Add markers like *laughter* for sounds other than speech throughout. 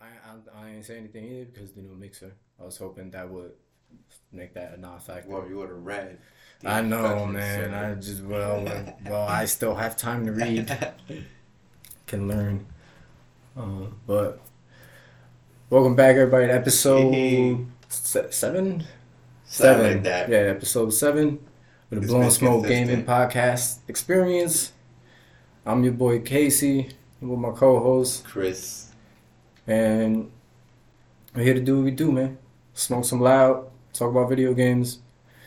I, I, I ain't say anything either because the new mixer. I was hoping that would make that a non-factor. Well, you would have read. I know, man. I just well, well, I *laughs* still have time to read, *laughs* can learn. Uh, but welcome back, everybody, to episode *laughs* se- seven. Something like. Yeah, episode seven with the It's been Smoke Gaming. Podcast Experience. I'm your boy Casey with my co-host, Chris. And we're here to do what we do, man. Smoke some loud, talk about video games.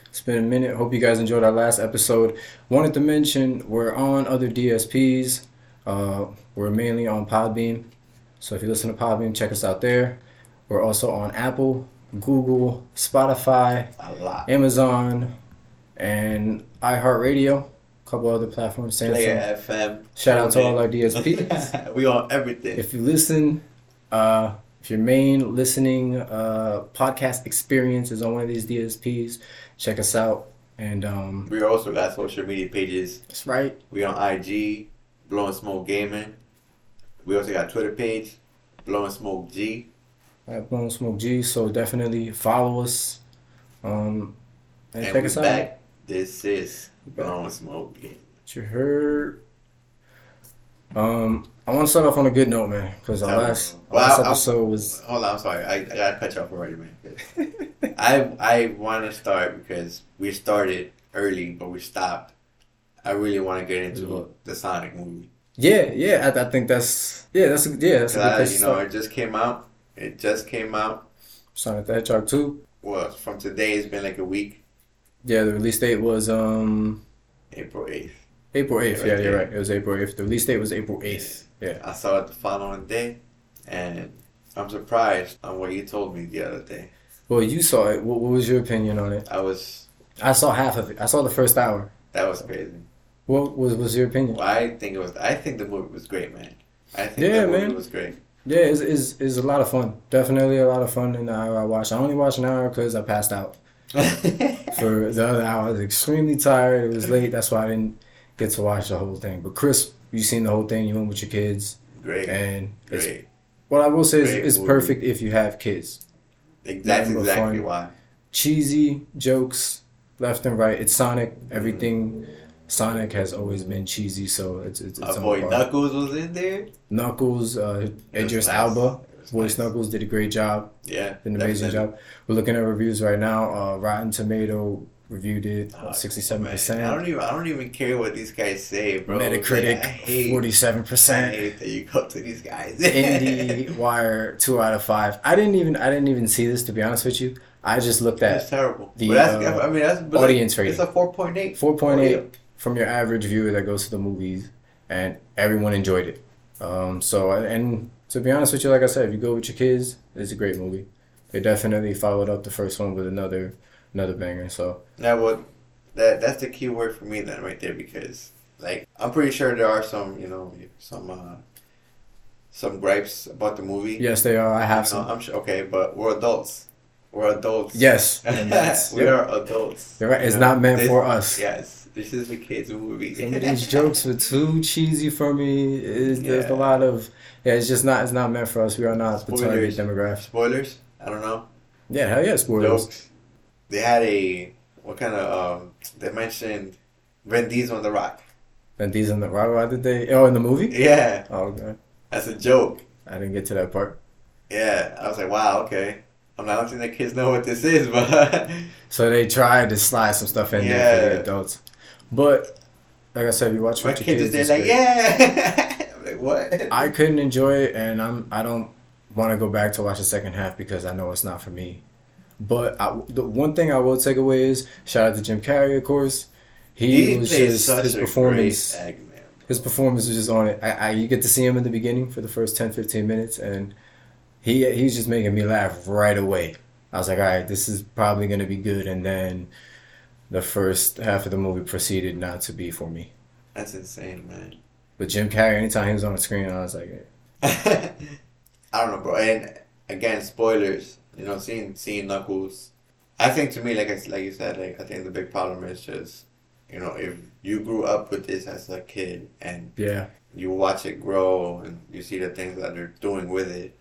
It's been a minute. Hope you guys enjoyed our last episode. Wanted to mention we're on other DSPs. Uh, we're mainly on Podbean. So if you listen to Podbean, check us out there. We're also on Apple, Google, Spotify. Amazon, and iHeartRadio. A couple other platforms. Samsung. Player FM. Shout out to all our DSPs. *laughs* we are everything. if you listen, uh, if your main listening uh, podcast experience is on one of these DSPs, check us out. And um, we also got social media pages. that's right. We on IG, Blowing Smoke Gaming. We also got Twitter page, Blowing Smoke G. At Blown Smoke G. So definitely follow us. Um, and, And check us out. back. This is. Blowing Smoke Gaming. You heard? Um, I want to start off on a good note, man, because our last, Well, last I- I- episode was. Hold on, I'm sorry. I, I gotta cut you off already, man. *laughs* I I want to start because we started early, but we stopped. I really want to get into What? the Sonic movie. Yeah, yeah, I, I think that's yeah, that's a, yeah, that's a good 'Cause I- you know, start. it just came out. It just came out. Sonic the Hedgehog two. Well, from today, it's been like a week. Yeah, the release date was um April 8th. April eighth. Yeah, Yeah, you're right. It was April eighth. The release date was April eighth. Yeah. I saw it the following day, and I'm surprised on what you told me the other day. Well, you saw it. What, what was your opinion on it? I was, I saw half of it. I saw the first hour. that was crazy. What was was your opinion? Well, I think it was, I think the movie was great, man. I think Yeah, the movie man. was great. Yeah, it's, it's, it's a lot of fun. Definitely a lot of fun in the hour I watched. I only watched an hour because I passed out. *laughs* For the other hour, I was extremely tired. It was late. That's why I didn't get to watch the whole thing. But Chris, you seen the whole thing. You went with your kids, great, and it's, great. what I will say is Great it's movie. perfect if you have kids. That's Nothing exactly fun. why. cheesy jokes left and right. It's Sonic. Everything Sonic has always been cheesy, so it's it's, it's boy. Knuckles was in there. Knuckles, uh, Idris nice. Elba, voice nice. Knuckles did a great job. Yeah, Did an amazing definitely. job. We're looking at reviews right now. Uh, Rotten Tomato reviewed it Oh, sixty-seven man. I percent. don't even I don't even care what these guys say, bro. Metacritic forty-seven I percent. hate that you go to these guys. *laughs* Indie Wire two out of five. I didn't even I didn't even see this to be honest with you. I just looked That's at terrible. the, but that's, uh, I mean, that's but audience like, rating. It's a four point eight. four point eight from your average viewer that goes to the movies, and everyone enjoyed it. Um, so and to be honest with you, like I said, if you go with your kids, it's a great movie. They definitely followed up the first one with another another banger. So Now, what? That that's the key word for me then, right there, because like I'm pretty sure there are some, you know, some uh, some gripes about the movie. yes, they are. I have You know, some. I'm sure. Okay, but we're adults. We're adults. Yes, *laughs* we are adults. You're right. you It's know? not meant This- for us. Yes, this is the kids' movie. Some of these *laughs* jokes were too cheesy for me. Is there's a lot of yeah. It's just not. It's not meant for us. We are not the target demographic. Spoilers? I don't know. Yeah, hell yeah, spoilers. Jokes. They had a what kind of um? They mentioned Vin Diesel on the Rock. And these in the Rock. why did they? Oh, in the movie? Yeah, Oh, okay. that's a joke. I didn't get to that part. Yeah, I was like, wow, okay. I'm not letting the kids know what this is, *laughs* but So they tried to slide some stuff in there for the adults. But like I said, if you watch your kids kids, is there like, great. yeah. *laughs* I'm like, what? I couldn't enjoy it, and I'm I don't want to go back to watch the second half because I know it's not for me. But I, the one thing I will take away is shout out to Jim Carrey, of course. He, was just such his a performance. His performance was just on it. I, I you get to see him in the beginning for the first 10, 15 minutes, and he he's just making me laugh right away. I was like, all right, this is probably gonna be good, and then the first half of the movie proceeded not to be for me. That's insane, man. But Jim Carrey, anytime he was on the screen, I was like, *laughs* I don't know, bro. And again, spoilers. You know, seeing seeing Knuckles. I think to me, like I, like you said, like I think the big problem is just, you know, if you grew up with this as a kid and yeah, you watch it grow and you see the things that they're doing with it,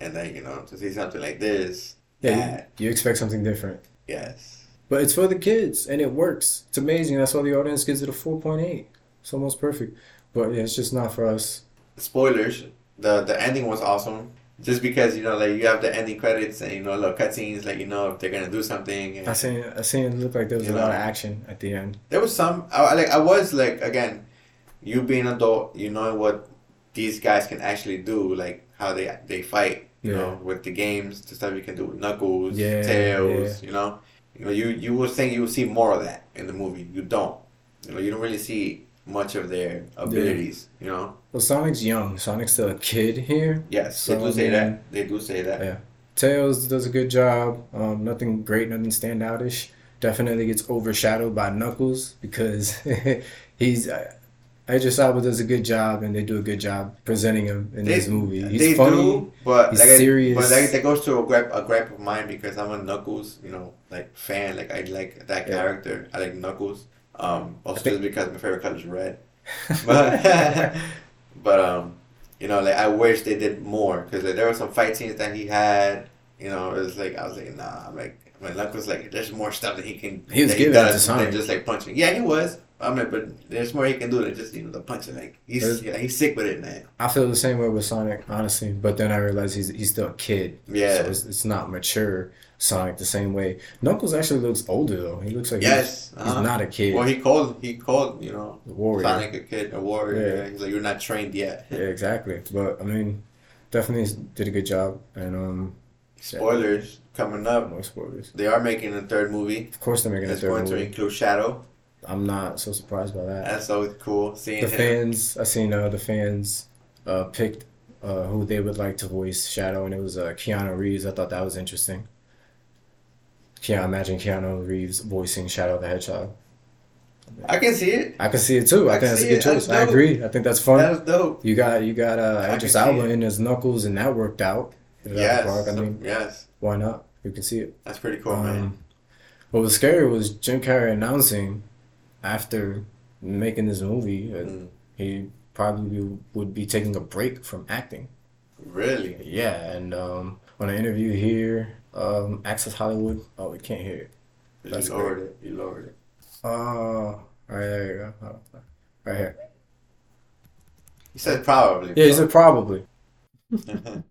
and then you know to see something like this. Yeah, that, you, you expect something different. yes. But it's for the kids, and it works. It's amazing. That's why the audience gives it a 4.8. It's almost perfect. But yeah, it's just not for us. Spoilers. The the ending was awesome. Just because you know, like you have the ending credits and you know, little cutscenes, like you know if they're gonna do something. And I seen, I seen it look like there was a lot of action at the end. There was some. I like. I was like again, you being an adult, you know what these guys can actually do, like how they they fight. You Yeah. know, with the games, the stuff you can do with Knuckles, Yeah, Tails. You know, you know, you you would think you would see more of that in the movie. You don't. You know, you don't really see much of their abilities. You know. Well, Sonic's young. Sonic's still a kid here. Yes, So, they do say that. They do say that. Yeah. Tails does a good job. Um, nothing great, nothing standoutish. Definitely gets overshadowed by Knuckles because *laughs* he's. Uh, Idris Elba does a good job, and they do a good job presenting him in They- this movie. He's they funny. do, but he's like I- serious. but that, that goes to a gripe, a gripe of mine because I'm a Knuckles, you know, like fan. Like I like that Yeah. character. I like Knuckles. Um, also think- just because my favorite color is red. *laughs* But *laughs* but um, you know, like I wish they did more because like, there were some fight scenes that he had. You know, it was like I was like, nah, I'm like when Knuckles like, there's more stuff that he can. He was that giving it to does than just like punching. Yeah, he was. I'm like, but there's more he can do than just you know the punching. Like he's yeah, he's sick with it, man. I feel the same way with Sonic, honestly. But then I realize he's he's still a kid. Yeah. So it's, it's not mature Sonic the same way. Knuckles actually looks older though. He looks like Yes, he's, he's uh-huh. not a kid. Well, he called he called you know a warrior. Sonic a kid a warrior. Yeah. He's like you're not trained yet. *laughs* Yeah, exactly. But I mean, definitely did a good job. And um, Spoilers coming up. more spoilers. They are making a third movie. Of course, they're making a It's third going to include Shadow. I'm not so surprised by that. That's always cool seeing The him. fans, I seen uh, the fans uh, picked uh, who they would like to voice Shadow, and it was uh, Keanu Reeves. I thought that was interesting. Keanu, imagine Keanu Reeves voicing Shadow the Hedgehog. I can see it. I can see it too. I, I think that's a good choice. I agree. I think that's fun. That's dope. You got you got uh, Idris Elba in his Knuckles, and that worked out. Hit it out the Yes. I mean, yes. why not? You can see it. That's pretty cool, man. Um, what was scary was Jim Carrey announcing after making this movie that Mm. he probably would be taking a break from acting. Really? Yeah, and um, on an interview here, um, Access Hollywood. Oh, we can't hear it. That's you lowered it. You lowered it. Oh, right there you go. Right here. He said probably. Yeah, he said probably. *laughs*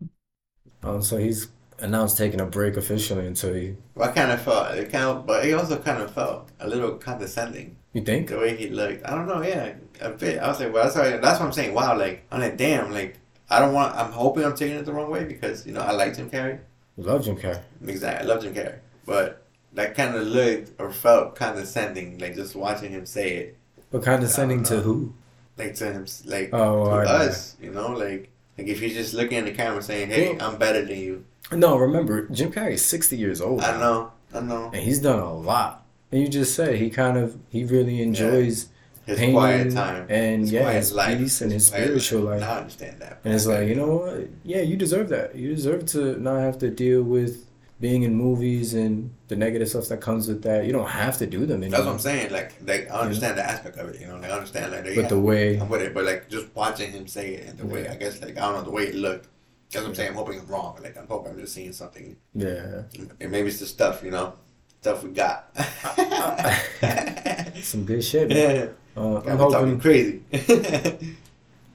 Um, so he's announced taking a break officially until he. I kind of felt it kind of, but he also kind of felt a little condescending You think? the way he looked. I don't know. Yeah, a bit. I was like, well, that's why, that's what I'm saying. Wow, like I'm like, damn, like I don't want. I'm hoping I'm taking it the wrong way because you know I like Jim Carrey. Love Jim Carrey. Exactly, I love Jim Carrey, but that kind of looked or felt condescending, like just watching him say it, But condescending to who? like to him, like Oh, to alright. us, you know, like like if he's just looking in the camera saying, "Hey, I'm better than you," No, remember Jim Carrey is sixty years old. I know, I know. and he's done a lot. And you just said he kind of he really enjoys His pain quiet time and his yeah, quiet his life, peace and his quiet spiritual life. Now I understand that. And it's like you know what? Yeah, you deserve that. You deserve to not have to deal with being in movies and the negative stuff that comes with that. You don't have to do them anymore. That's what I'm saying. Like, like I understand the aspect of it. You know, like I understand like, But yeah, the way I'm with it. But like just watching him say it and the way I guess like I don't know the way it looked. That's what I'm saying. I'm hoping I'm wrong. Like I'm hoping I'm just seeing something. yeah, And maybe it's the stuff, you know, stuff we got. *laughs* some good shit. Man. *laughs* yeah, Uh, I'm talking hoping crazy.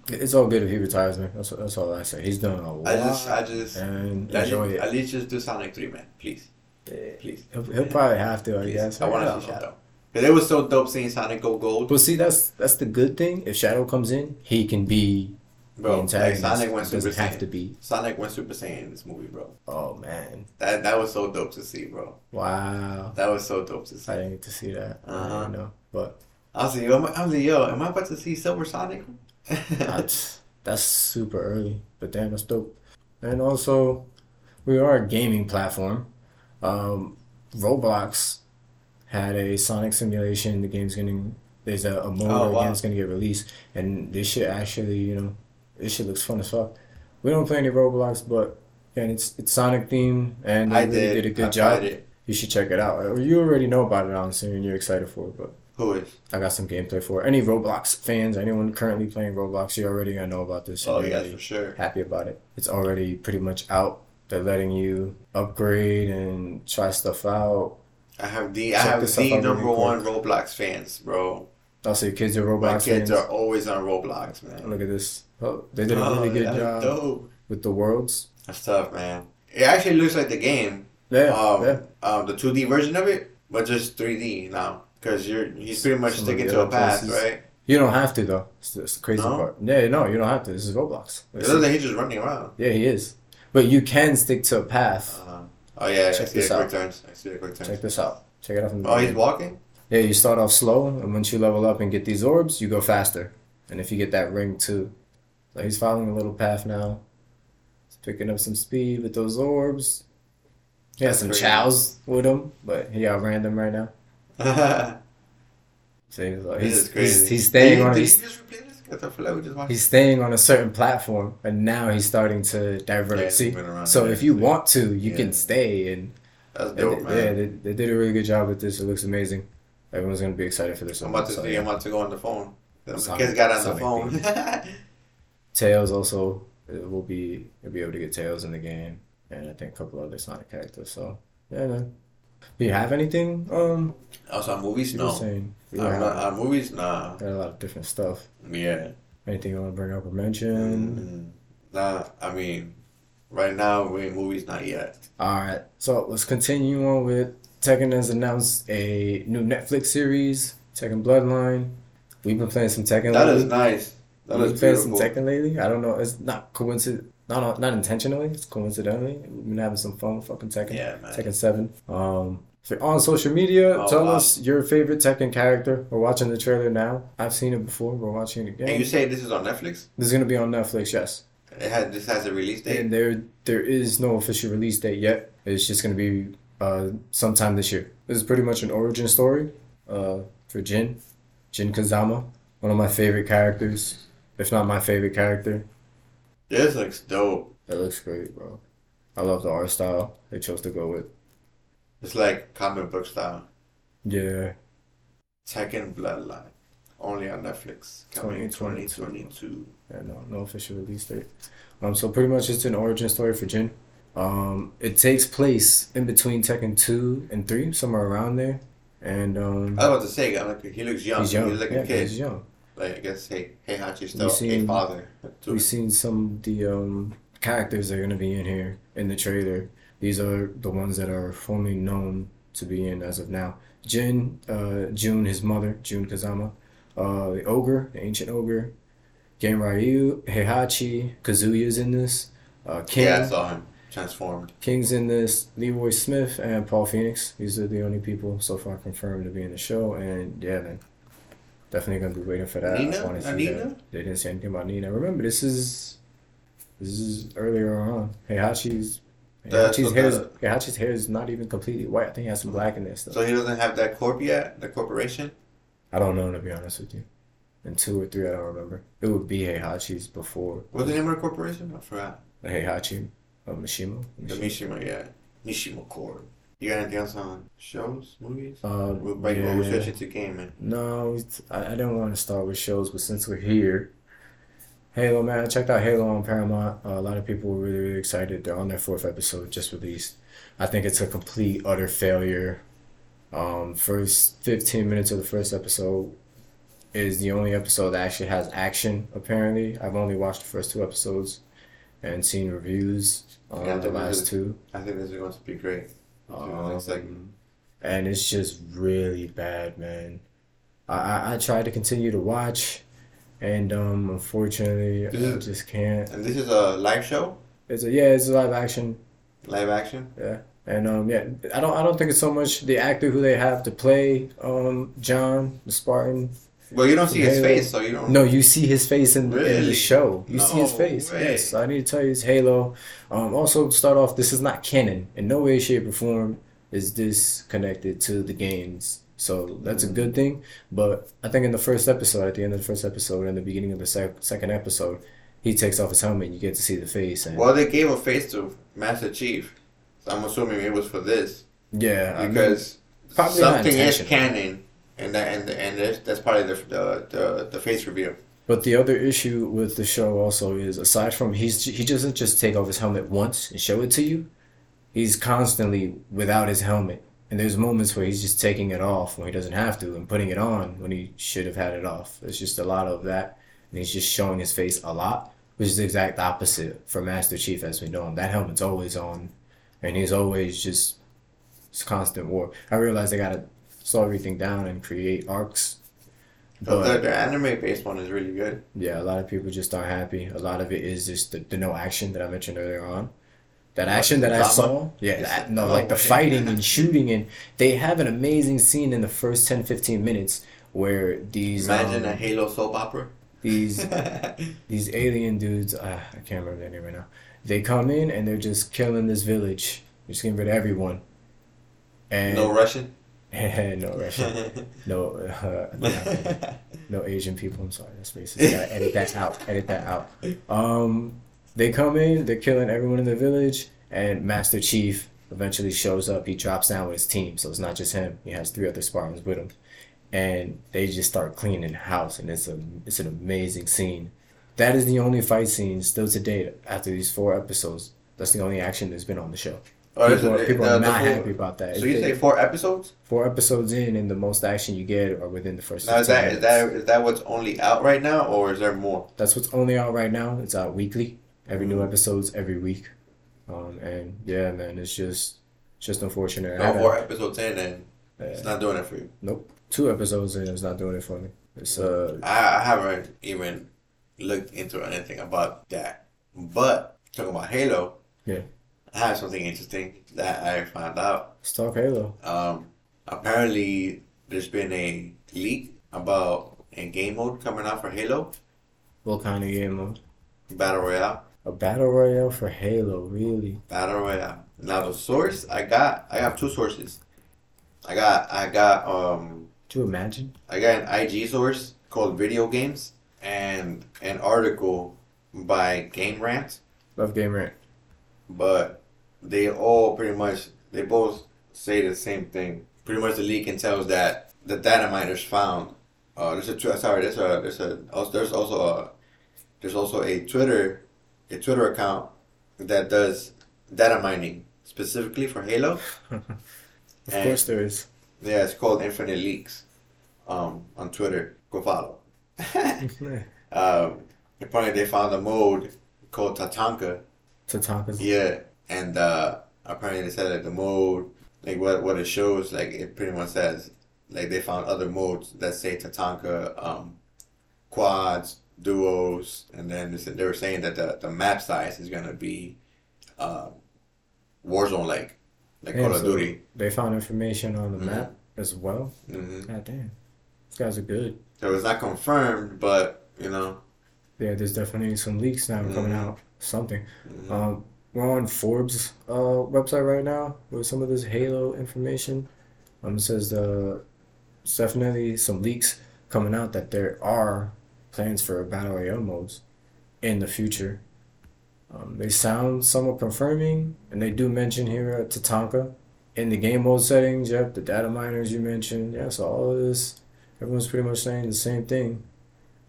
it's all good if he retires, man. That's that's all I say. He's done a lot I just, I just, and at enjoy least, it. at least just do Sonic Three, man. Please, Yeah. please. He'll, he'll probably have to, I please. guess. I want to see Shadow. Cause it was so dope seeing Sonic go gold, But see, that's that's the good thing. If Shadow comes in, he can be bro. Like. Sonic went Super doesn't have Saiyan. to be. Sonic went Super Saiyan in this movie, bro. Oh man! That that was so dope to see, bro. Wow, That was so dope to see. I didn't get to see that. Uh-huh. didn't know, but I was like, yo, I, was like, yo, am I about to see Silver Sonic? *laughs* that's that's super early. But damn, that's dope. And also, we are a gaming platform. Um, Roblox had a Sonic simulation. The game's getting there's a, a mode Oh, wow. game's gonna get released, and this shit actually, you know, this shit looks fun as fuck. We don't play any Roblox, but again, it's it's Sonic themed, and they I really did. did a good I job. it. You should check it out. You already know about it, honestly, and you're excited for it. But Who is? I got some gameplay for it. Any Roblox fans, anyone currently playing Roblox, you're already gonna know about this. Oh yeah, for sure. happy about it. It's already pretty much out. They're letting you upgrade and try stuff out. I have the I have the number one Roblox fans, bro. Also, your kids are Roblox My kids fans. are always on Roblox, man. Look at this. Oh, they did a Oh, really good job Dope. with the worlds. That's tough, man. It actually looks like the game. Yeah, um, yeah. um, the two D version of it, but just three D now. Because you're he's pretty much sticking to a path, places. right? You don't have to though. It's, it's the crazy No? part. Yeah, no, you don't have to. This is Roblox. Looks like he's just running around. Yeah, he is. But you can stick to a path. Uh, oh yeah, Check this out. turns. I see the quick turns. Check this out. Check it out from the Oh, he's walking. Yeah, you start off slow, and once you level up and get these orbs, you go faster. And if you get that ring too, so he's following a little path now. He's picking up some speed with those orbs. He has That's some chows with him, but he outran them right now. *laughs* He's, like, he's, crazy. he's, he's staying on Did you just replay this? I thought Philip was just watching. he's staying on a certain platform, and now he's starting to divert. Yeah, See, so if you want to, you Yeah. can stay and That's dope, they, man. yeah, they, they did a really good job with this. It looks amazing. Everyone's gonna be excited for this I'm about to So, yeah. I'm about to go on the phone. The Sonic- kids got on the phone. *laughs* Tails also it will be you'll be able to get Tails in the game, and I think a couple other Sonic characters. So yeah, man. Do you have anything? Um, also, on movies, no. saying have not, on movies, nah. got a lot of different stuff. Yeah. Anything you want to bring up or mention? Mm, Nah, I mean, right now we're in movies, not yet. All right, so let's continue on with Tekken has announced a new Netflix series, Tekken Bloodline. We've been playing some Tekken. That lately. is nice. That We've is been playing some. Tekken lately. I don't know. It's not coincident. Not not intentionally. It's coincidentally. We've been having some fun with fucking Tekken. Yeah, man. Tekken Seven. Um, on social media, Oh, tell wow. us your favorite Tekken character. We're watching the trailer now. I've seen it before. We're watching it again. And you say this is on Netflix? this is gonna be on Netflix. Yes. It has this has a release date. And there there is no official release date yet. It's just gonna be uh sometime this year. This is pretty much an origin story uh for Jin. Jin Kazama. One of my favorite characters. If not my favorite character. This looks dope. It looks great, bro. I love the art style they chose to go with. It's like comic book style. Yeah. Tekken Bloodline. Only on Netflix. Coming in 2022. 2022. Yeah, no, no official release date. Um, so pretty much it's an origin story for Jin. Um, it takes place in between Tekken two and three, somewhere around there. And um, I was about to say, like, he looks young. he's young. He's like yeah, a kid. he's young. Like I guess hey Heihachi's still a seen- father. We've seen some of the um, characters that are gonna be in here in the trailer. These are the ones that are formally known to be in as of now. Jin, uh, Jun, his mother, Jun Kazama, uh, the ogre, the ancient ogre, Ganryu, Heihachi, Kazuya's in this, uh, King, Yeah, I saw him transformed. King's in this, Leroy Smith, and Paul Phoenix. These are the only people so far confirmed to be in the show, and yeah, man, definitely gonna be waiting for that. Nina? I want to see Uh, Nina? that. They didn't say anything about Nina. Remember, this is this is earlier on. Heihachi's Heihachi's hair is Heihachi's hair is not even completely white. I think he has some black in there still. So he doesn't have that corp yet, the corporation. I don't know to be honest with you. And two or three, I don't remember. It would be Heihachi's before What's the name of the corporation? I forgot. the Heihachi of Mishima. The Mishima, yeah. Mishima Corp. You got anything else on shows, movies? Uh, We'll break yeah. switch it to gaming. No, I, I didn't want to start with shows, but since we're here, Halo, man, I checked out Halo on Paramount. Uh, a lot of people were really, really excited. They're on their fourth episode just released. I think it's a complete, utter failure. Um, first 15 minutes of the first episode is the only episode that actually has action, apparently. I've only watched the first two episodes and seen reviews on Yeah, the last two. I think this is going to be great. Um, and it's just really bad, man. I, I, I tried to continue to watch, and um, unfortunately, This I is- just can't. And this is a live show, It's a yeah, it's a live action, live action. yeah, and um, yeah, I don't I don't think it's so much the actor who they have to play um John the Spartan. Well, you don't see his Halo. face, so you don't. No, you see his face in, in the show. You see his face. way. Yes, I need to tell you, it's Halo. Um, also, start off, this is not canon. In no way, shape, or form is this connected to the games. So that's Mm. a good thing. But I think in the first episode, at the end of the first episode, and the beginning of the sec- second episode, he takes off his helmet and you get to see the face. And Well, they gave a face to Master Chief, so I'm assuming it was for this yeah, I mean, because something is canon and that and and that's, probably the, the the the face reveal. But the other issue with the show also is aside from he's he doesn't just take off his helmet once and show it to you. He's constantly without his helmet. And there's moments where he's just taking it off when he doesn't have to and putting it on when he should have had it off. There's just a lot of that. And he's just showing his face a lot, which is the exact opposite for Master Chief as we know him. That helmet's always on. And he's always just it's constant war. I realize I gotta slow everything down and create arcs So But- the, the anime based one is really good. Yeah, a lot of people just aren't happy. A lot of it is just the, the no action that I mentioned earlier on. That action that I saw, yeah, that, no, oh, like the fighting and shooting, and they have an amazing scene in the first 10 15 minutes where these Imagine um, a Halo soap opera. these *laughs* these alien dudes, uh, I can't remember their name right now. They come in and they're just killing this village, just getting rid of everyone. And no Russian. *laughs* no Russian, no, uh, *laughs* no, Asian people. I'm sorry, that's racist. Edit that out. Edit that out. Um, they come in, they're killing everyone in the village, and Master Chief eventually shows up. He drops down with his team, so it's not just him. He has three other Spartans with him, and they just start cleaning the house, and it's a it's an amazing scene. That is the only fight scene still to date after these four episodes. That's the only action that's been on the show. People, it- people the- are not happy about that. So you say four episodes? four episodes in, and the most action you get are within the first. Now is 15 that is minutes. that is that what's only out right now, or is there more? That's what's only out right now. It's out weekly. Every new Mhm. episodes every week. Um, and yeah, man, it's just it's just unfortunate. No, four episodes in, and it's uh, not doing it for you. nope, two episodes in, it's not doing it for me. It's uh, I, I haven't even looked into anything about that. But talking about Halo, Yeah. I have something interesting that I found out. let's talk Halo. Um, apparently, there's been a leak about a game mode coming out for Halo What kind of game mode? Battle Royale. A battle royale for Halo, really? Battle Royale. Now the source I got, I have two sources. I got, I got, um, you imagine? I got an IG source called Video Games and an article by Game Rant, Love Game Rant. but they all pretty much they both say the same thing. Pretty much the leak entails that the data miners found. Uh, there's a sorry, there's a there's a also, there's also a there's also a Twitter a Twitter account that does data mining specifically for Halo. *laughs* of And- course there is. Yeah, it's called Infinite Leaks. Um, on Twitter, go follow. *laughs* *laughs* um, apparently they found a mode called Tatanka. Tatanka's Yeah, and uh, apparently they said that the mode, like what what it shows, like it pretty much says, like they found other modes that say Tatanka, um, quads, duos, and then they, were saying that the, the map size is gonna be, um, Warzone like, like Damn, Call of so Duty. They found information on the Mhm. map as well. hmm God damn, these guys are good. So it's not confirmed, but you know. Yeah, there's definitely some leaks now coming Mhm. out. Something. mhm. Um, we're on Forbes uh, website right now with some of this Halo information. Um, it says uh, it's definitely some leaks coming out that there are plans for battle royale modes in the future. Um, they sound somewhat confirming, and they do mention here at Tatanka in the game mode settings. Yep, the data miners you mentioned. Yeah, so all of this, everyone's pretty much saying the same thing,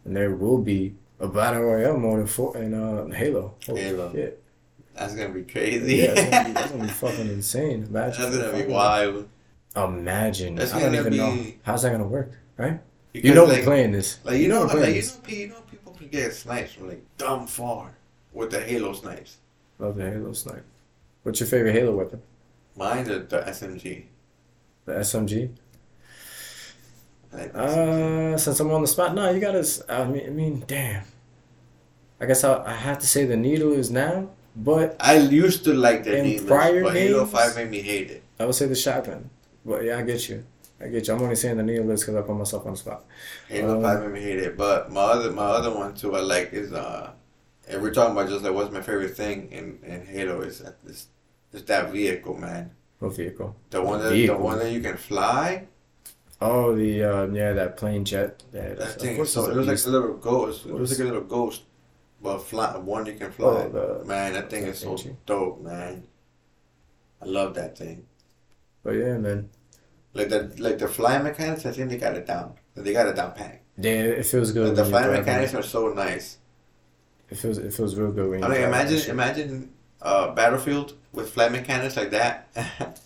and there will be a battle royale mode in, for, in uh, Halo. Halo. Yeah. That's gonna be crazy. Yeah, it's gonna be, that's gonna be *laughs* fucking insane. Imagine. That's gonna be wild. Imagine. That's I don't even know. be- How's that gonna work, right? Because, You know like, we're playing this. Like you know, we're like you know, you know, people can get snipes from like dumb far with the Halo snipes. Love the Halo snipe. What's your favorite Halo weapon? Mine the, the SMG. The SMG. Like the SMG. Uh, since I'm on the spot, no, you gotta. I mean, I mean, damn. I guess I, I have to say the needle is now, but I used to like the Needlers, prior but Halo games- Five made me hate it. I would say the shotgun. But yeah, I get you. I get you. I'm only saying the Needler because I put myself on the spot. Halo Um, Five made me hate it. But my other my other one too I like is uh, and we're talking about just like what's my favorite thing in, in Halo is that this is that vehicle man. What vehicle? The one that Vehicle. the one that you can fly. Oh, the uh, yeah, that plane jet. Yeah, that's- That thing so it was like a little ghost. It was like a little ghost, but fly one you can fly. Oh, man, that thing is so dope, man. I love that thing. But yeah, man. Like the like the flying mechanics, I think they got it down. They got it down pat. Yeah, it feels good. Like the flying mechanics are so nice. It feels it feels real good when I you mean, imagine imagine uh, Battlefield with flight mechanics like that. *laughs*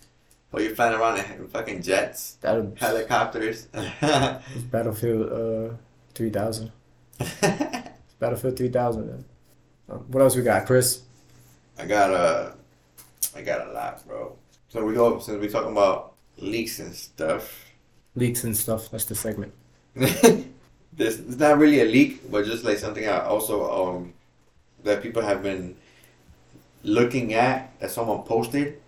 While you're flying around in fucking jets, That'll helicopters. *laughs* Battlefield uh three thousand. It's *laughs* Battlefield three thousand. Man. Um, what else we got, Chris? I got a, I got a lot, bro. So we go since we talking about leaks and stuff. Leaks and stuff. That's the segment. *laughs* this it's not really a leak, but just like something I also um that people have been looking at that someone posted,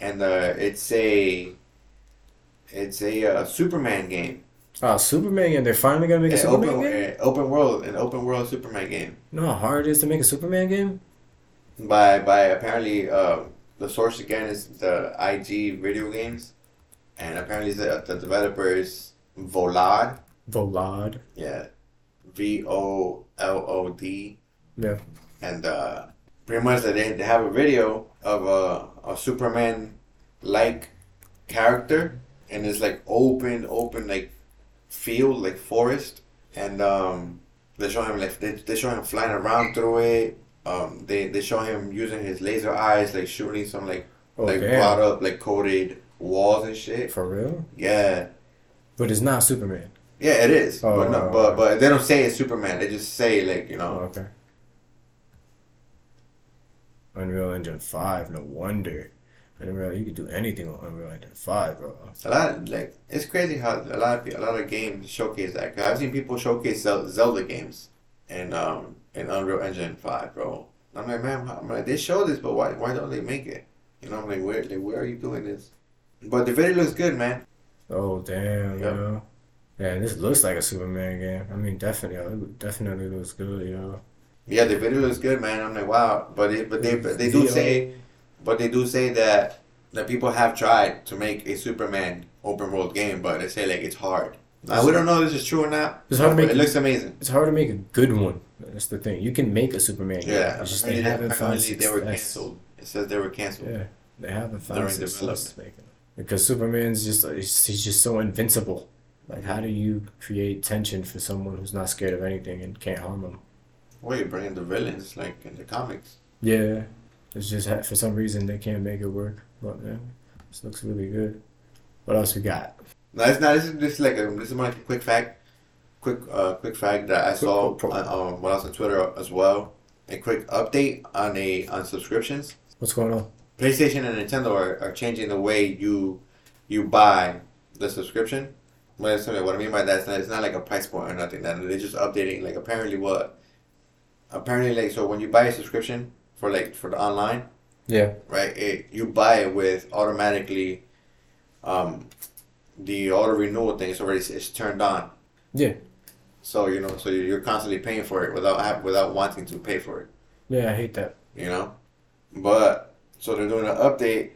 and uh, it's a it's a uh, Superman game, Oh, Superman game. They're finally gonna make a an Superman open game. uh, open world, an open world Superman game You know how hard it is to make a Superman game? by by apparently uh, the source again is the IG video games, and apparently the the developer is Volod. Volod. Yeah, V O L O D. Yeah. And uh, pretty much that they, they have a video of a, a Superman like character, and it's like open, open like field, like forest, and um, they show him like they, they show him flying around through it. Um, they they show him using his laser eyes, like shooting some like Oh like damn. brought up like coated walls and shit. For real? Yeah. But it's not Superman. Yeah, it is. Oh, but no, oh, but oh. but they don't say it's Superman. They just say like you Oh, know. okay. Unreal Engine five. No wonder. I didn't realize you could do anything on Unreal Engine five, bro. A lot like it's crazy how a lot of a lot of games showcase that. i I've seen people showcase Zelda games and um in Unreal Engine five, bro. I'm like, man, how- I'm like, they show this, but why why don't they make it? You know, I'm like, where like, where are you doing this? But the video looks good, man. Oh damn, Yep. yo. Yeah, this looks like a Superman game. I mean, definitely, yo, it definitely looks good, yo. Yeah, the video looks good, man. I'm like, wow. But it, but they but they do say, but they do say that that people have tried to make a Superman open world game, but they say like it's hard. Now, we don't know if this is true or not. It's hard to make- it looks amazing. It's hard to make a good one. That's the thing. You can make a Superman game. Yeah, It's just they haven't found apparently they were canceled. It says they were canceled. Yeah, they haven't found success making. Because Superman's just uh, he's he's just so invincible. Like, how do you create tension for someone who's not scared of anything and can't harm them? Well, you bring in the villains like in the comics. Yeah, it's just for some reason they can't make it work. But yeah, this looks really good. What else we got? No, it's not. This is just like a, this is more like a quick fact, quick uh quick fact that I saw quick- on, um, when I was on Twitter as well. A quick update on a on subscriptions. What's going on? PlayStation and Nintendo are, are changing the way you you buy the subscription. What I what I mean by that is not, it's not like a price point or nothing. That they're just updating. Like apparently what, apparently like so when you buy a subscription for like for the online, Yeah. right? It, you buy it with automatically, um, the auto renewal thing is already it's turned on. Yeah. So you know, so you're constantly paying for it without without wanting to pay for it. Yeah, I hate that. You know, but so they're doing an update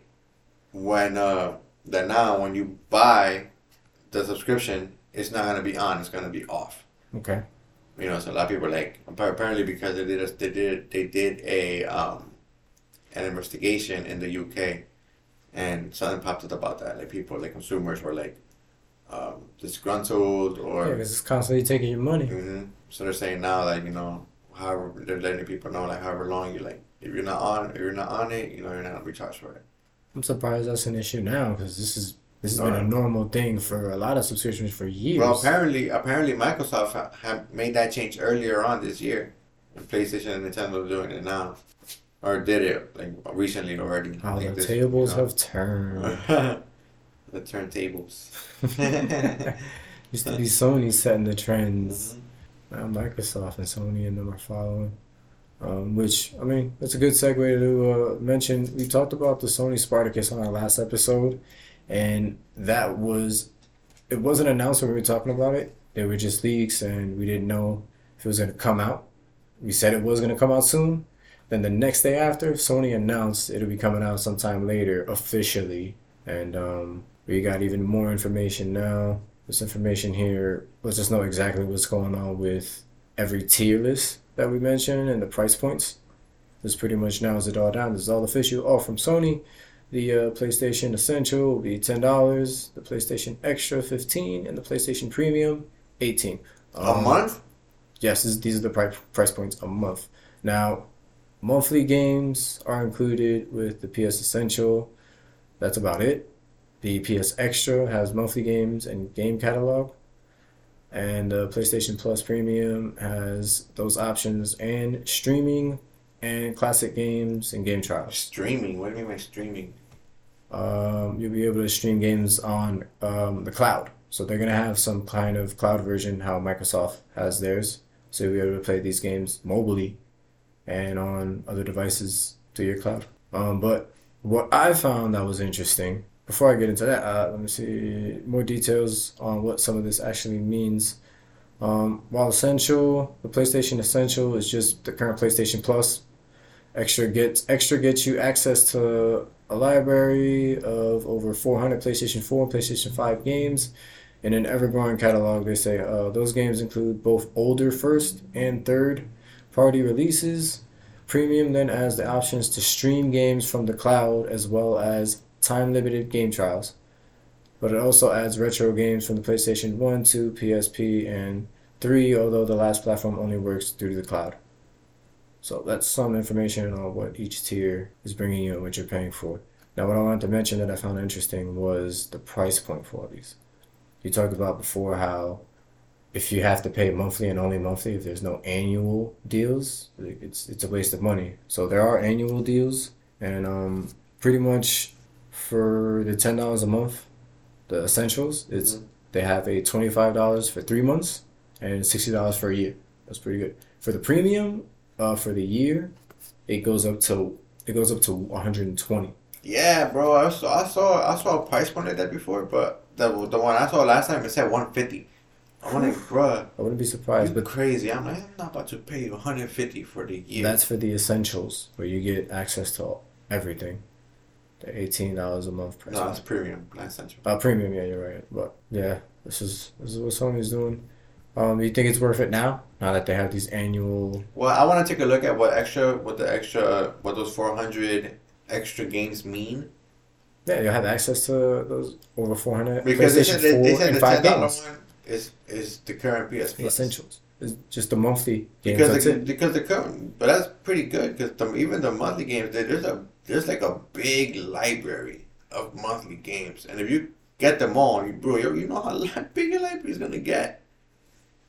when uh that now when you buy the subscription, it's not gonna be on. It's gonna be off. Okay. You know, so a lot of people are like apparently because they did a, they did they did a um an investigation in the UK, and something popped up about that. Like people, like consumers, were like um, disgruntled Yeah, or. because it's constantly taking your money. hmm So they're saying now that you know, however they're letting people know like however long you like, if you're not on, if you're not on it, you know, you're not gonna be charged for it. I'm surprised that's an issue now because this is this has been a normal thing for a lot of subscriptions for years. Well, apparently, apparently Microsoft ha- have made that change earlier on this year, and PlayStation and Nintendo are doing it now, or did it like recently already. How like the this, tables you know. have turned. *laughs* the turntables. *laughs* Used to be *laughs* Sony setting the trends. Mhm. Now Microsoft and Sony and them are following. Um, which I mean, it's a good segue to uh, mention. We talked about the Sony Spartacus on our last episode, and that was it wasn't announced when we were talking about it. They were just leaks, and we didn't know if it was going to come out. We said it was going to come out soon. Then the next day after, Sony announced it'll be coming out sometime later officially, and um, we got even more information now. This information here lets us know exactly what's going on with every tier list that we mentioned and the price points. This pretty much narrows it all down. This is all official, all from Sony. The uh, PlayStation Essential will be ten dollars. The PlayStation Extra fifteen, and the PlayStation Premium eighteen. a month? Yes, this, these are the price price points a month. Now, monthly games are included with the PS Essential. That's about it. The PS Extra has monthly games and game catalog. And the PlayStation Plus Premium has those options and streaming and classic games and game trials. Streaming. What do you mean by streaming? Um, you'll be able to stream games on um, the cloud. So they're gonna have some kind of cloud version, how Microsoft has theirs. So you'll be able to play these games mobilely and on other devices through your cloud. Um, but what I found that was interesting, before I get into that, uh, let me see more details on what some of this actually means. Um, while Essential, the PlayStation Essential is just the current PlayStation Plus. Extra gets extra gets you access to a library of over 400 PlayStation 4 and PlayStation 5 games in an ever growing catalog. They say uh, those games include both older first and third party releases. Premium then adds the options to stream games from the cloud as well as time limited game trials. But it also adds retro games from the PlayStation 1, 2, PSP, and 3, although the last platform only works through the cloud. So that's some information on what each tier is bringing you and what you're paying for. Now, what I wanted to mention that I found interesting was the price point for all these. You talked about before how if you have to pay monthly and only monthly, if there's no annual deals, it's it's a waste of money. So there are annual deals, and um, pretty much for the ten dollars a month, the essentials, it's Mhm. they have a twenty five dollars for three months and sixty dollars for a year. That's pretty good. For the premium, uh, for the year, it goes up to it goes up to one hundred and twenty. Yeah, bro. I saw I saw I saw a price point like that before, but the the one I saw last time it said one fifty. I'm like, bruh, I wouldn't be surprised, but crazy. I'm like, I'm not about to pay you 150 for the year. That's for the essentials, where you get access to everything. The eighteen dollars a month price. no, it's premium, not essential. uh, premium, yeah, you're right. But yeah, this is this is what Sony's doing. Um, do you think it's worth it now? Now that they have these annual. Well, I want to take a look at what extra, what the extra, what those 400 extra games mean. Yeah, you'll have access to those over four hundred Because they said, they, they Four said and the five ten dollar one is is the current PS Plus. essentials. It's just the monthly games. Because the, it. because the current, but that's pretty good because the, even the monthly games there's a there's like a big library of monthly games, and if you get them all, you bro, you, you know how *laughs* big your library is gonna get.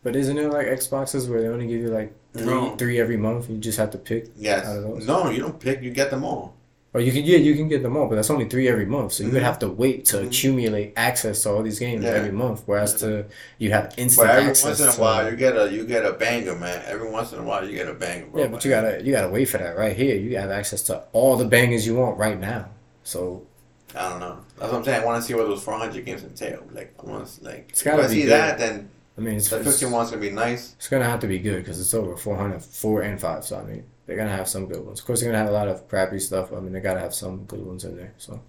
But isn't it like Xboxes where they only give you like three No. three every month? You just have to pick. Yes, Out of those? no, you don't pick, you get them all. Or you can yeah you can get them all, but that's only three every month. So you would Mhm. have to wait to Mhm. accumulate access to all these games Yeah. every month. Whereas to you have instant But every access once in a while, you get a you get a banger, man. Every once in a while, you get a banger, bro. Yeah, but you gotta you gotta wait for that right here. You have access to all the bangers you want right now. So I don't know. That's what I'm saying. I want to see what those 400 games entail. Like, I want to like. It's If gotta I see good. that, then I mean, it's the it's, 15 one's gonna be nice. it's gonna have to be good because it's over 400, four and five. So I mean, they're gonna have some good ones. Of course, they're gonna have a lot of crappy stuff. I mean, they gotta have some good ones in there. So,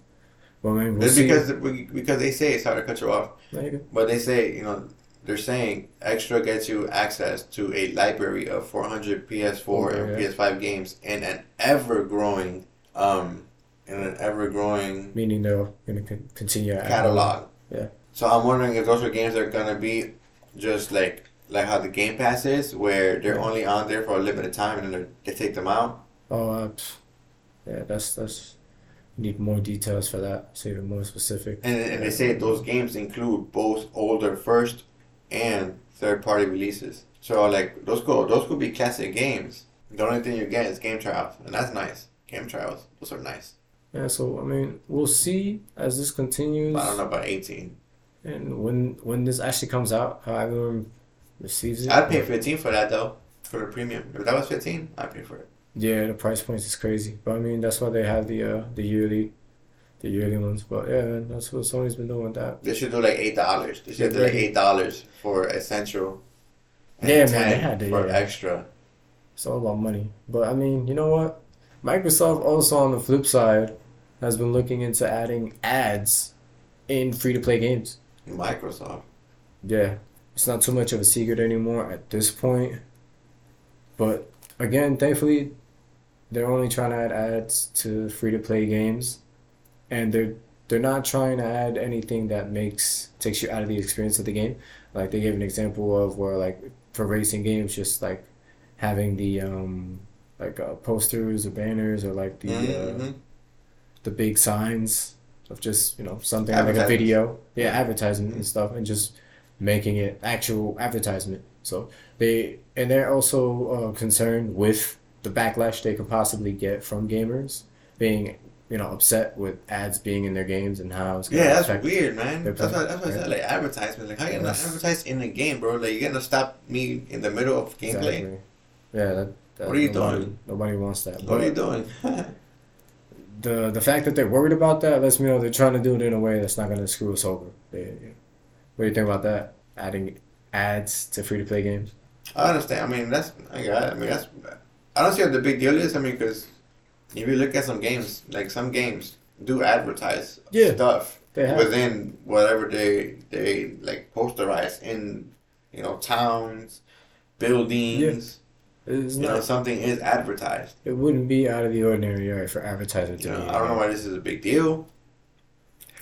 well, I mean, we'll It's see. because because they say it's hard to cut you off. You. But they say, you know, they're saying extra gets you access to a library of 400 PS4 Okay, and yeah. PS5 games in an ever growing, um, in an ever growing Meaning they're gonna con- continue catalog. Yeah. So I'm wondering if those are games that are gonna be just like like how the Game Pass is, where they're only on there for a limited time and then they they take them out. Oh, uh, yeah, that's that's. You need more details for that. So even more specific. And and they say those games include both older first and third party releases. So like those go those could be classic games. The only thing you get is game trials, and that's nice. Game trials, those are nice. Yeah, so I mean, we'll see as this continues. But I don't know about eighteen. And when when this actually comes out, how everyone receives it. I'd pay fifteen for that though, for the premium. If that was fifteen, I'd pay for it. Yeah, the price points is crazy, but I mean that's why they have the uh the yearly, the yearly ones. But yeah, man, that's what Sony's been doing with that. They should do like eight dollars. They should do like eight dollars for essential. Yeah, man, they had to, for yeah. extra. It's all about money. But I mean, you know what? Microsoft also on the flip side has been looking into adding ads in free to play games. Microsoft. Yeah, it's not too much of a secret anymore at this point. But again, thankfully, they're only trying to add ads to free to play games. and they're they're not trying to add anything that makes takes you out of the experience of the game. Like they gave an example of where like for racing games, just like having the um like uh, posters or banners or like the uh, Mhm. the big signs of just you know something like a video, yeah, advertisement and stuff, and just making it actual advertisement. So they and they're also uh, concerned with the backlash they could possibly get from gamers being you know upset with ads being in their games and how it's gonna Yeah, that's weird, man. That's what, that's what I said. Like advertisement. Like how you gonna advertise in a game, bro? Like you're gonna stop me in the middle of gameplay. Exactly. Yeah, that, that What are you nobody, doing? Nobody wants that. What are you doing? *laughs* the the fact that they're worried about that lets me know they're trying to do it in a way that's not going to screw us over. They, what do you think about that? Adding ads to free to play games. I understand. I mean, that's I got. I mean, that's. I don't see what the big deal is. I mean, because if you look at some games, like some games do advertise Yeah, stuff within whatever they they like posterize in, you know, towns, buildings. It's You know, something is advertised. it wouldn't be out of the ordinary right, for advertisement to You know, be. I don't know why this is a big deal.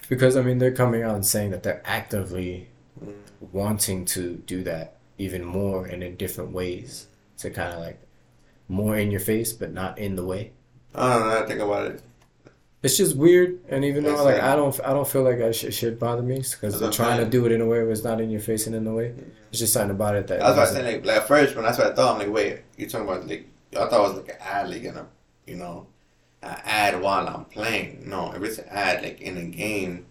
Because I mean, they're coming out and saying that they're actively Mm. wanting to do that even more and in different ways to kind of like more in your face, but not in the way. I don't know. I think about it. It's just weird, and even though like I don't, I don't feel like I should, bother me because they're trying to do it in a way where it's not in your face and in the way. It's just something about it that. That's what I said. Like, like at first, when that's what I thought, I'm like, wait, you talking about like? I thought it was like an ad, like in a, you know, an ad while I'm playing. No, if it's an ad like in a game,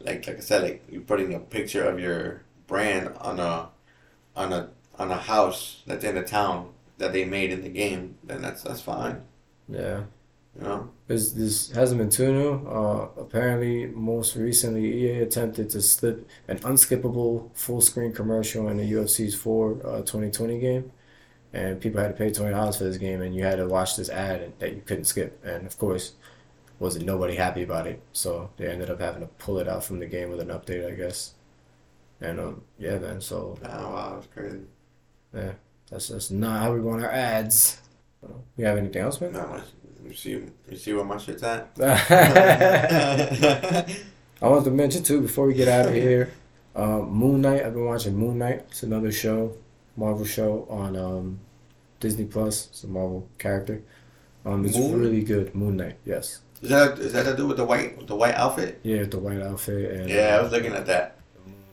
like like I said, like you're putting a picture of your brand on a, on a on a house that's in a town that they made in the game, then that's that's fine. Yeah, You know. This this hasn't been too new. Uh, apparently, most recently, EA attempted to slip an unskippable full screen commercial in the UFC's 4 uh, 2020 game, and people had to pay twenty dollars for this game, and you had to watch this ad that you couldn't skip, and of course. Wasn't nobody happy about it, so they ended up having to pull it out from the game with an update, I guess. And um, yeah, man. So Oh wow, that's crazy. Yeah, That's that's not how we want our ads. You have anything else, man? No, you see, you see where my shit's at. *laughs* *laughs* I want to mention too before we get out of here, um, Moon Knight. I've been watching Moon Knight. It's another show, Marvel show on um, Disney Plus. It's a Marvel character. Um, it's Moon? really good. Moon Knight. Yes. Is that is that to do with the white with the white outfit? Yeah, the white outfit and Yeah, I was looking at that.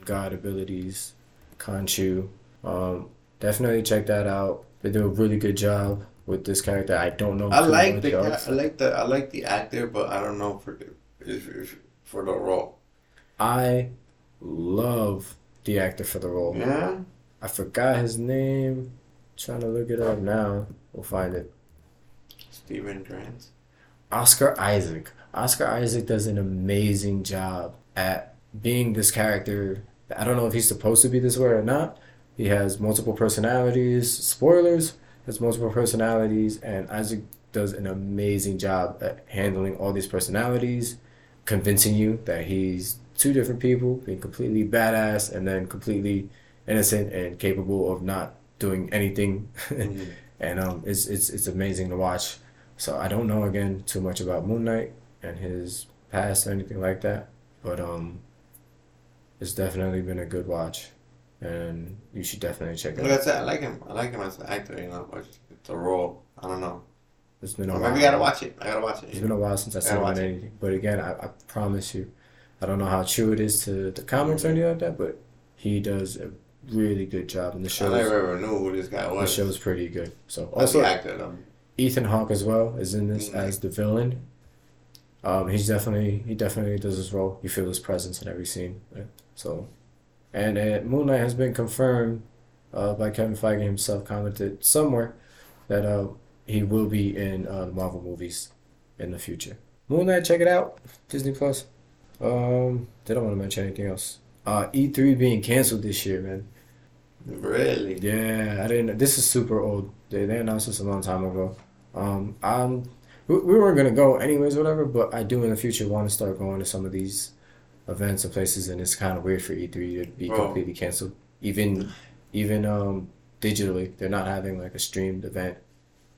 God abilities, Khonshu. Um, definitely check that out. They do a really good job with this character. I don't know. I like the else. I like the I like the actor, but I don't know for the if, if, for the role. I love the actor for the role. Yeah, I forgot his name. trying to look it up now. We'll find it. Steven Grant. Oscar Isaac. Oscar Isaac does an amazing job at being this character. I don't know if he's supposed to be this way or not. He has multiple personalities. Spoilers. Has multiple personalities, and Isaac does an amazing job at handling all these personalities, convincing you that he's two different people, being completely badass and then completely innocent and capable of not doing anything. *laughs* Mhm. and um, it's it's it's amazing to watch. So I don't know again too much about Moon Knight and his past or anything like that, but um, it's definitely been a good watch, and you should definitely check it Like out. I said, I like him. I like him as an actor. You know, but the role, I don't know. It's been a while. maybe I gotta watch it. I gotta watch it. It's been a while since I Gotta saw him watch in it. anything. But again, I, I promise you, I don't know how true it is to the comics or anything like that, but he does a really good job, in the show. I never ever knew who this guy was. the show's pretty good. So also the actor, though. Ethan Hawke as well is in this Mhm. as the villain. Um, he's definitely he definitely does his role. You feel his presence in every scene. right? So, and uh, Moon Knight has been confirmed uh, by Kevin Feige himself. Commented somewhere that uh, he will be in uh, the Marvel movies in the future. Moon Knight, check it out, Disney Plus. Um, did I want to mention anything else? Uh, E3 being canceled this year, man. Really? Yeah, I didn't. This is super old. They they announced this a long time ago. Um, um, we, we weren't gonna go anyways, whatever. But I do in the future want to start going to some of these events and places, and it's kind of weird for E three to be Bro. completely canceled. Even even um digitally, they're not having like a streamed event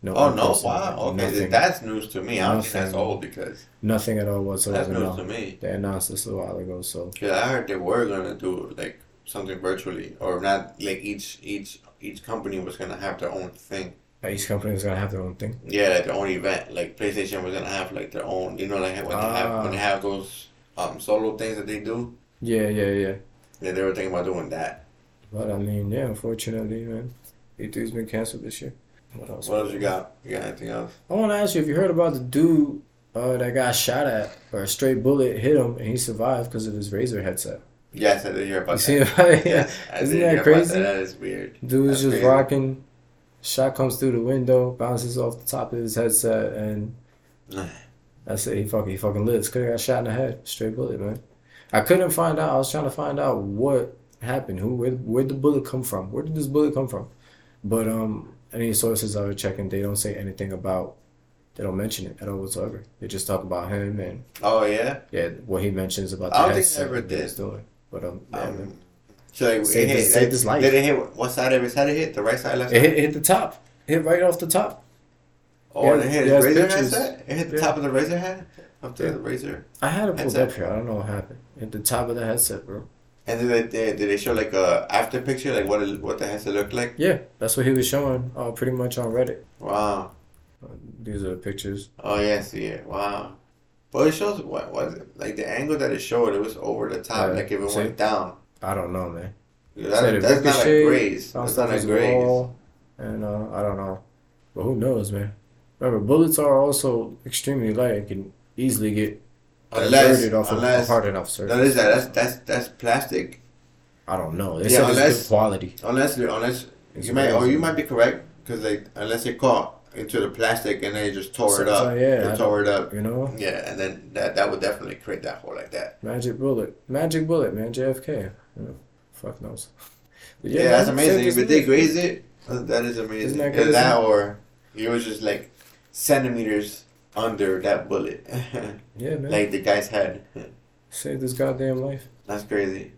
No. Oh no! Wow. Okay, Nothing, that's news to me. I don't think that's old because nothing at all that's whatsoever. news No. to me. They announced this a while ago, so Yeah, I heard they were gonna do like something virtually, or not like each each each company was gonna have their own thing. each company is gonna have their own thing. Yeah, like their own event. Like PlayStation was gonna have like their own. You know, like when they have when they have those um solo things that they do. Yeah, yeah, yeah. Yeah, they were thinking about doing that. But I mean, yeah, unfortunately, man, E3's been canceled this year. What else? What else you got? You got anything else? I want to ask you if you heard about the dude uh, that got shot at, or a straight bullet hit him, and he survived because of his Razer headset. Yes, I did hear about You about see *laughs* about it? Yes, Isn't that crazy? That. that is weird. Dude was just crazy. rocking. Shot comes through the window, bounces off the top of his headset, and *sighs* *laughs* that's it. He fucking he fucking lives. Could have got shot in the head, straight bullet, man. I couldn't find out. I was trying to find out what happened. Who where where'd the bullet come from? Where did this bullet come from? But um, any sources I was checking, they don't say anything about. They don't mention it at all whatsoever. They just talk about him and Oh yeah. yeah, what he mentions about the I don't think I ever he's did. doing. But um, yeah, man. Um, so like, Saved it his- hit, saved his life. Did it hit what side of his head it hit? The right side, left it side? hit, hit the top. Hit right off the top. Oh, Yeah, it hit yeah, Razer headset? It hit the Yeah. top of the Razer head? Of the Yeah. Razer? I had it pulled up here. I don't know what happened. Hit the top of the headset, bro. And then they, they, did they show like a after picture, like what it, what the headset looked like? Yeah, that's what he was showing. Uh, pretty much on Reddit. Wow. Uh, these are the pictures. Oh yeah, I see it. Wow. But it shows what was it like the angle that it showed. It was over the top, like if it see? went down. I don't know, man. That, that's not a graze. That's not a graze. And uh, I don't know, but who knows, man? Remember, bullets are also extremely light and can easily get Unless, off unless a hard enough surface. that is that. That's that's that's plastic. I don't know. They Yeah, unless- good quality. Unless unless It's you might or you might be correct because like unless it caught into the plastic and they just tore So- it up. yeah, they tore it up. You know, Yeah, and then that that would definitely create that hole like that. magic bullet, magic bullet, man. JFK. Know, fuck knows. *laughs* But Yeah, that's amazing. If his it did life. graze it, that is amazing. Isn't that that or he was just like centimeters under that bullet, *laughs* Yeah, man. like the guy's head. *laughs* saved his goddamn life. That's crazy.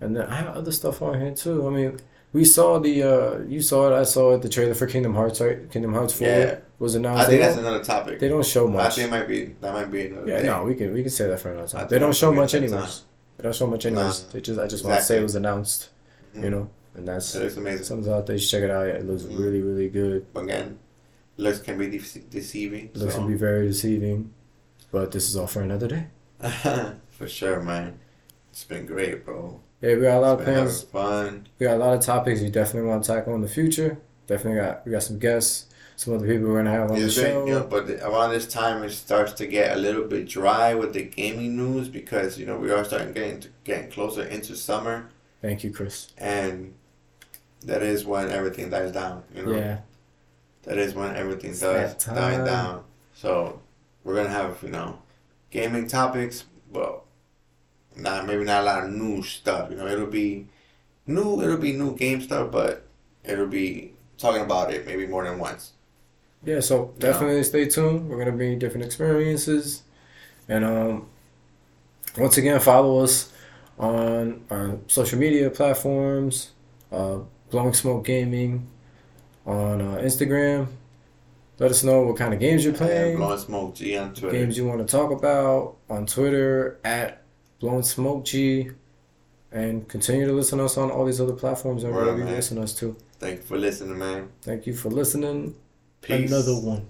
And then I have other stuff on here too. I mean, we saw the uh you saw it, I saw it, the trailer for Kingdom Hearts, right? Kingdom Hearts 4 Yeah. was announced. I think that's another topic. they don't show much. I think it might be that might be another Yeah, day. no, we can we can say that for another time. They don't show much anyways. They don't show much anyways. Nah. They just I just want to say it was announced, you Mhm. know, and that's It looks amazing. something out there. You should check it out. It looks Mhm. really really good. Again, looks can be de- deceiving. Looks so. to be very deceiving, but this is all for another day. *laughs* For sure, man. It's been great, bro. Yeah, we got a lot of It's having plans. fun. We got a lot of topics you definitely want to tackle in the future. Definitely got we got some guests, some other people we're gonna have on the It's show. been, you know, but around this time it starts to get a little bit dry with the gaming news because you know we are starting getting to, getting closer into summer, Thank you, Chris. and that is when everything dies down. You know, Yeah, that is when everything It's does die down. So we're gonna have you know gaming topics, well, not maybe not a lot of new stuff. You know, it'll be new. It'll be new game stuff, but it'll be talking about it maybe more than once. yeah. So definitely stay tuned. We're gonna be different experiences, and um, once again, follow us on our social media platforms. Uh, Blowing Smoke Gaming on uh, Instagram. Let us know what kind of games you're playing. blowing smoke G on Twitter. games you want to talk about on Twitter at Blowing Smoke G, and continue to listen to us on all these other platforms and wherever you listen to us to. Thank you for listening, man. Thank you for listening. Peace. Another one.